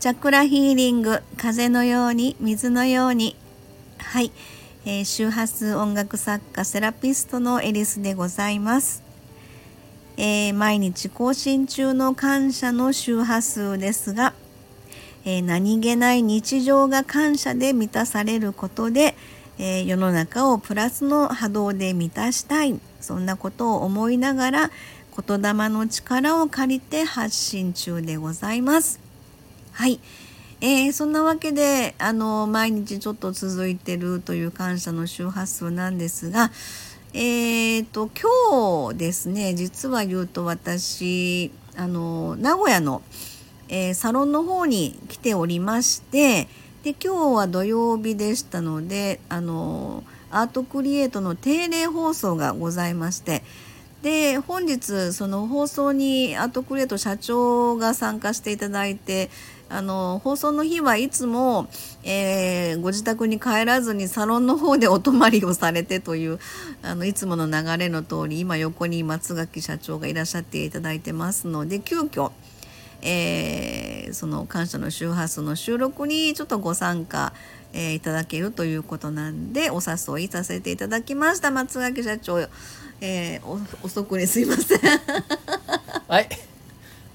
チャクラヒーリング風のように水のように。はい、えー、周波数音楽作家セラピストのエリスでございます、えー、毎日更新中の感謝の周波数ですが、えー、何気ない日常が感謝で満たされることで、え世の中をプラスの波動で満たしたい。そんなことを思いながら言霊の力を借りて発信中でございます。はい。えー、そんなわけであの毎日ちょっと続いてるという感謝の周波数なんですがえーと、今日ですね実は言うと私あの名古屋の、えー、サロンの方に来ておりましてで今日は土曜日でしたのであのアートクリエイトの定例放送がございましてで本日その放送にアートクリエイト社長が参加していただいてあの放送の日はいつも、えー、ご自宅に帰らずにサロンの方でお泊まりをされてというあのいつもの流れの通り今横に松垣社長がいらっしゃっていただいてますので急遽えー、その感謝の周波数の収録にちょっとご参加、えー、いただけるということなんでお誘いさせていただきました。松垣社長、えー、遅くにすいません。はい。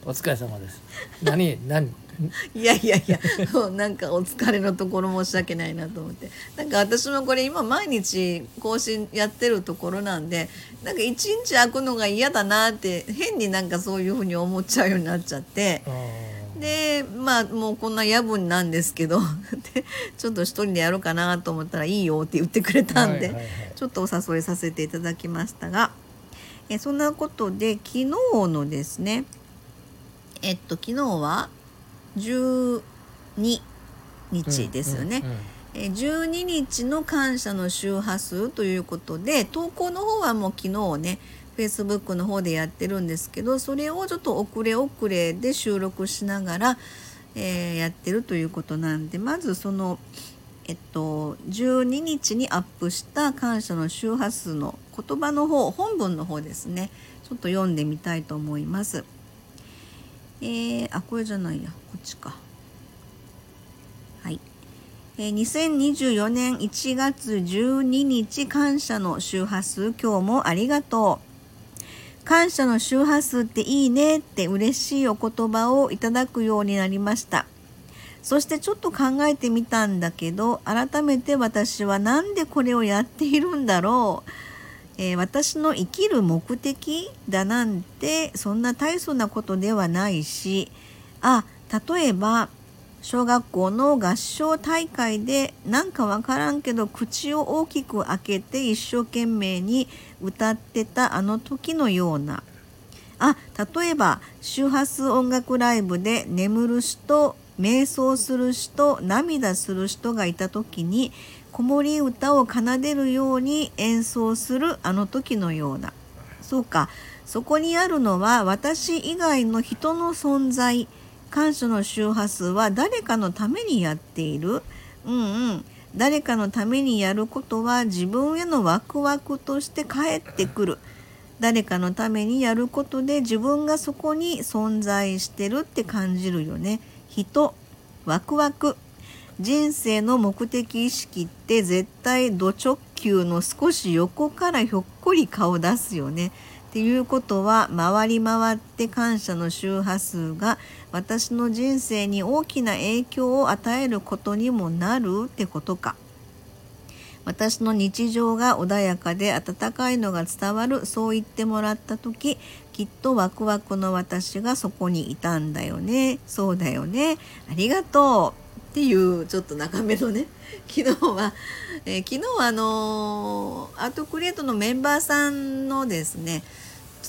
お疲れ様です。何何？いやいやいやなんかお疲れのところ申し訳ないなと思って。なんか私もこれ今毎日更新やってるところなんでなんか一日空くのが嫌だなって変になんかそういうふうに思っちゃうようになっちゃってでまあもうこんな夜分なんですけど でちょっと一人でやろうかなと思ったらいいよって言ってくれたんで、はいはいはい、ちょっとお誘いさせていただきましたがえそんなことで昨日のですねえっと昨日は12日ですよね。え12日の感謝の周波数ということで投稿の方はもう昨日ね Facebook の方でやってるんですけどそれをちょっと遅れ遅れで収録しながら、えー、やってるということなんでまずそのえっと12日にアップした感謝の周波数の言葉の方本文の方ですね。ちょっと読んでみたいと思います。えー、あこれじゃないや。こっちか。はい、2024年1月12日感謝の周波数今日もありがとう。感謝の周波数っていいねって嬉しいお言葉をいただくようになりました。そしてちょっと考えてみたんだけど改めて私は何でこれをやっているんだろう。えー、私の生きる目的だなんてそんな大層なことではないしあ例えば小学校の合唱大会でなんかわからんけど口を大きく開けて一生懸命に歌ってたあの時のような。あ例えば周波数音楽ライブで眠る人瞑想する人涙する人がいた時に子守歌を奏でるように演奏するあの時のような。そうか。そこにあるのは私以外の人の存在感謝の周波数は誰かのためにやっている。うんうん。誰かのためにやることは自分へのワクワクとして返ってくる。誰かのためにやることで自分がそこに存在してるって感じるよね。人ワクワク。人生の目的意識って絶対ド直球の少し横からひょっこり顔出すよね。っていうことは回り回って感謝の周波数が私の人生に大きな影響を与えることにもなるってことか。私の日常が穏やかで温かいのが伝わるそう言ってもらった時きっとワクワクの私がそこにいたんだよね。そうだよね。ありがとうっていうちょっと長めのね 昨日は、えー、昨日はあのー、アートクリエイトのメンバーさんのですね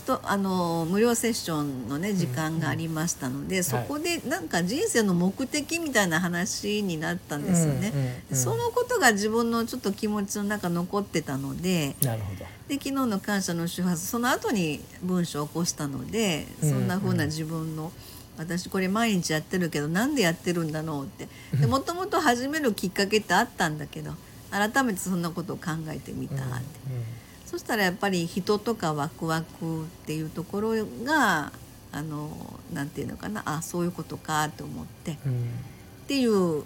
っとあのー、無料セッションのね時間がありましたので、うん。うん、そこでなんか人生の目的みたいな話になったんですよね、うんうんうん、そのことが自分のちょっと気持ちの中残ってたのでなるほど。で昨日の感謝の周波数その後に文章を起こしたのでそんな風な自分の、うんうん私これ毎日やってるけどなんでやってるんだろうって。もともと始めるきっかけってあったんだけど改めてそんなことを考えてみたって、うんうん、そしたらやっぱり人とかワクワクっていうところがあのなんていうのかなあそういうことかと思ってうんっていう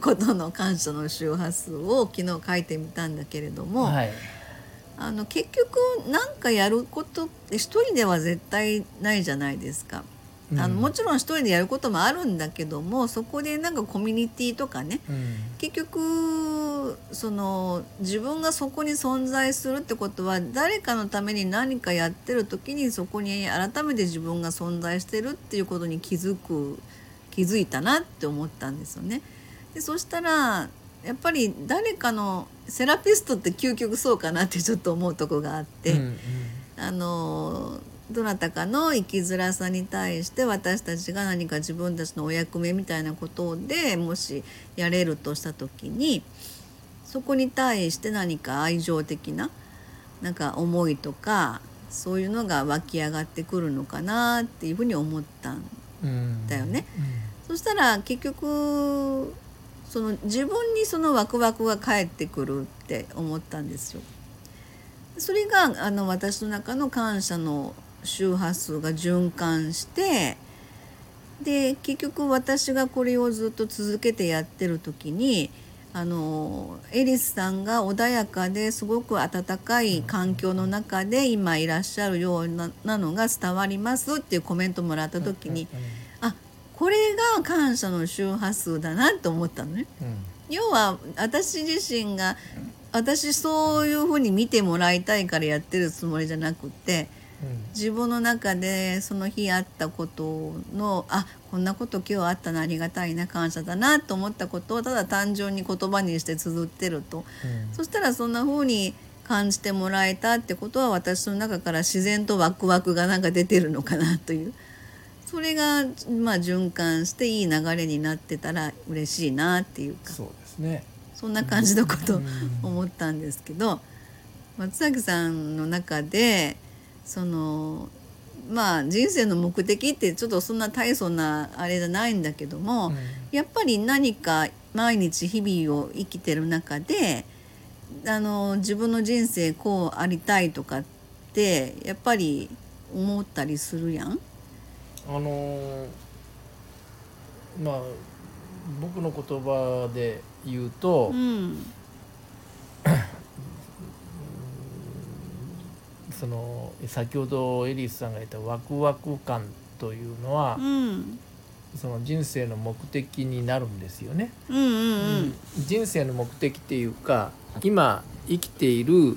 ことの感謝の周波数を昨日書いてみたんだけれども、はい。あの結局何かやることって一人では絶対ないじゃないですか。あのうんもちろん一人でやることもあるんだけどもそこでなんかコミュニティとかねうん。結局その自分がそこに存在するってことは誰かのために何かやってる時にそこに改めて自分が存在してるっていうことに気づく気づいたなって思ったんですよね。でそしたらやっぱり誰かのセラピストって究極そうかなってちょっと思うとこがあって。うんうんあのどなたかの生きづらさに対して私たちが何か自分たちのお役目みたいなことでもしやれるとした時にそこに対して何か愛情的ななんか思いとかそういうのが湧き上がってくるのかなっていうふうに思ったんうんだよねそしたら結局その自分にそのワクワクが返ってくるって思ったんですよ。それがあの私の中の感謝の周波数が循環してで結局私がこれをずっと続けてやってる時にあのエリスさんが穏やかですごく温かい環境の中で今いらっしゃるようななのが伝わりますっていうコメントもらった時に、あこれが感謝の周波数だなと思ったのね。うんうん要は私自身が私そういうふうに見てもらいたいからやってるつもりじゃなくて自分の中でその日あったことのあこんなこと今日あったのありがたいな感謝だなと思ったことをただ単純に言葉にして綴ってると。うん。そしたらそんな風に感じてもらえたってことは私の中から自然とワクワクがなんか出てるのかなという。それがまあ循環していい流れになってたら嬉しいなっていうか。そうですね。そんな感じのことをうん。思ったんですけど松崎さんの中でそのまあ人生の目的ってちょっとそんな大層なあれじゃないんだけども、うんやっぱり何か毎日日々を生きてる中であの自分の人生こうありたいとかってやっぱり思ったりするやん？あのーまあ僕の言葉で言うと、うんその先ほどエリスさんが言ったワクワク感というのはう、んその人生の目的になるんですよね。うんうん人生の目的っていうか今生きている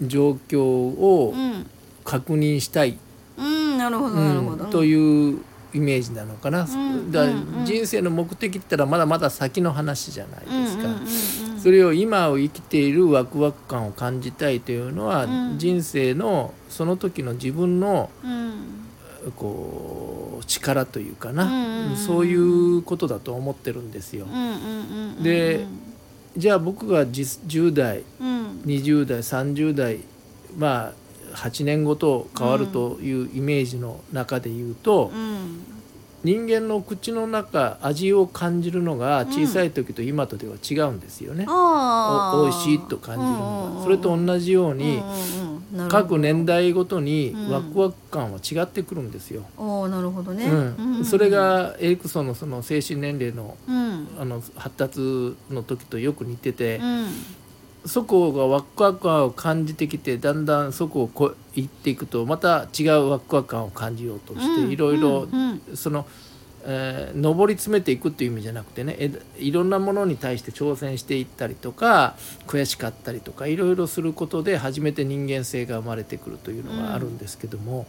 状況をうん確認したい、うんなるほどうんなるほど。というイメージなのかな。んだからうんうん人生の目的って言ったらまだまだ先の話じゃないですか。うんうんうんうんそれを今を生きているワクワク感を感じたいというのは、うん。人生のその時の自分のうん。こう力というかな、そういうことだと思ってるんですよ。でじゃあ僕が実10代うん。20代30代まあ8年後と変わるというイメージの中で言うと、うん人間の口の中味を感じるのが小さい時と今とでは違うんですよね。あお美味しいと感じるのうんうんうん。がそれと同じように、各年代ごとにうん。ワクワク感は違ってくるんですよ。おーなるほどね、うん。それがエリクソンのその精神年齢のうん。あの発達の時とよく似ててう、んそこがワクワク感を感じてきてだんだんそこをこ行っていくとまた違うワクワク感を感じようとして、うん。いろいろうん。その、えー上り詰めていくっていう意味じゃなくてねえいろんなものに対して挑戦していったりとか悔しかったりとかいろいろすることで初めて人間性が生まれてくるというのがあるんですけども、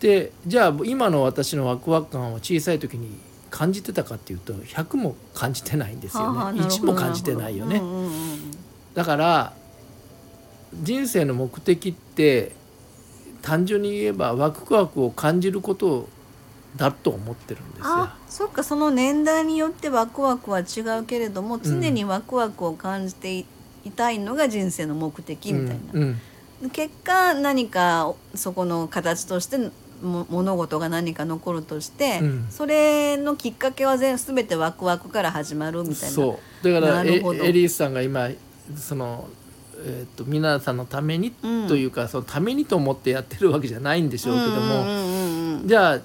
でじゃあ今の私のワクワク感を小さい時に感じてたかっていうと100も感じてないんですよね。はあはあなるほど。1も感じてないよね。うんうんうんだから人生の目的って単純に言えばワクワクを感じることだと思ってるんですよ。あ。そっかその年代によってワクワクは違うけれども常にワクワクを感じていいたいのが人生の目的みたいな、うんうん。結果何かそこの形としても物事が何か残るとして、うん。それのきっかけは全全てワクワクから始まるみたいな。そう。だからエリースさんが今その、えー、と皆さんのためにうんというか、そのためにと思ってやってるわけじゃないんでしょうけども、うんうんうんうんうん。じゃあ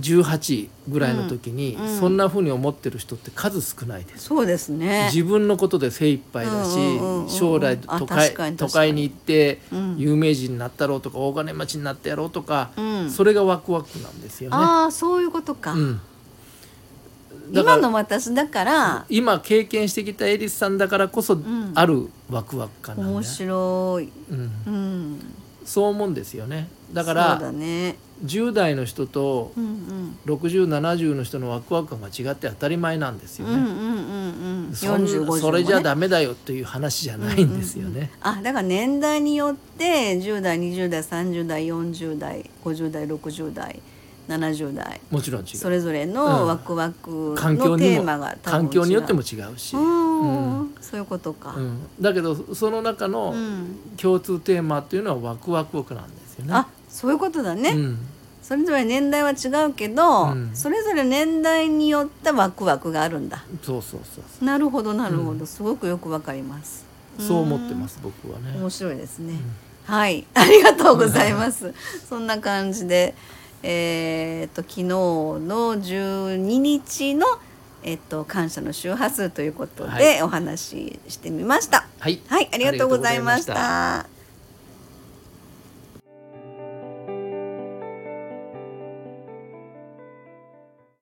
18ぐらいの時に、うん。うん。そんな風に思ってる人って数少ないです。そうですね。自分のことで精一杯だし、うんうんうんうん。将来あ都会都会に行ってうん。有名人になったろうとか大金持ちになってやろうとか、うん。それがワクワクなんですよね。ああそういうことか、今の私だから今経験してきたエリスさんだからこそん。あるワクワク感なんだよ面白い、うん、うん、そう思うんですよね。だかそうらだね。10代の人とうんうん。6070の人のワクワク感が違って当たり前なんですよね、うんうんうんうん。そん40 50それじゃダメだよっていう話じゃないんですよね、あだから年代によって10代20代30代40代50代60代70代。もちろん違う。それぞれうん。のワクワクのテーマが環境によっても違うし、うん、そういうことか、うん。だけどその中のうん。共通テーマっていうのはワクワクなんですよね。あそういうことだね、うん。それぞれ年代は違うけど、うん。それぞれ年代によったワクワクがあるんだ。そうそうそうなるほどなるほど、うん。すごくよくわかります。そうそう思ってます僕はね。面白いですね、はい。ありがとうございます。そんな感じでえーっと昨日の12日のえっと感謝の周波数ということで、はい。お話ししてみました。はい、はいありがとうございました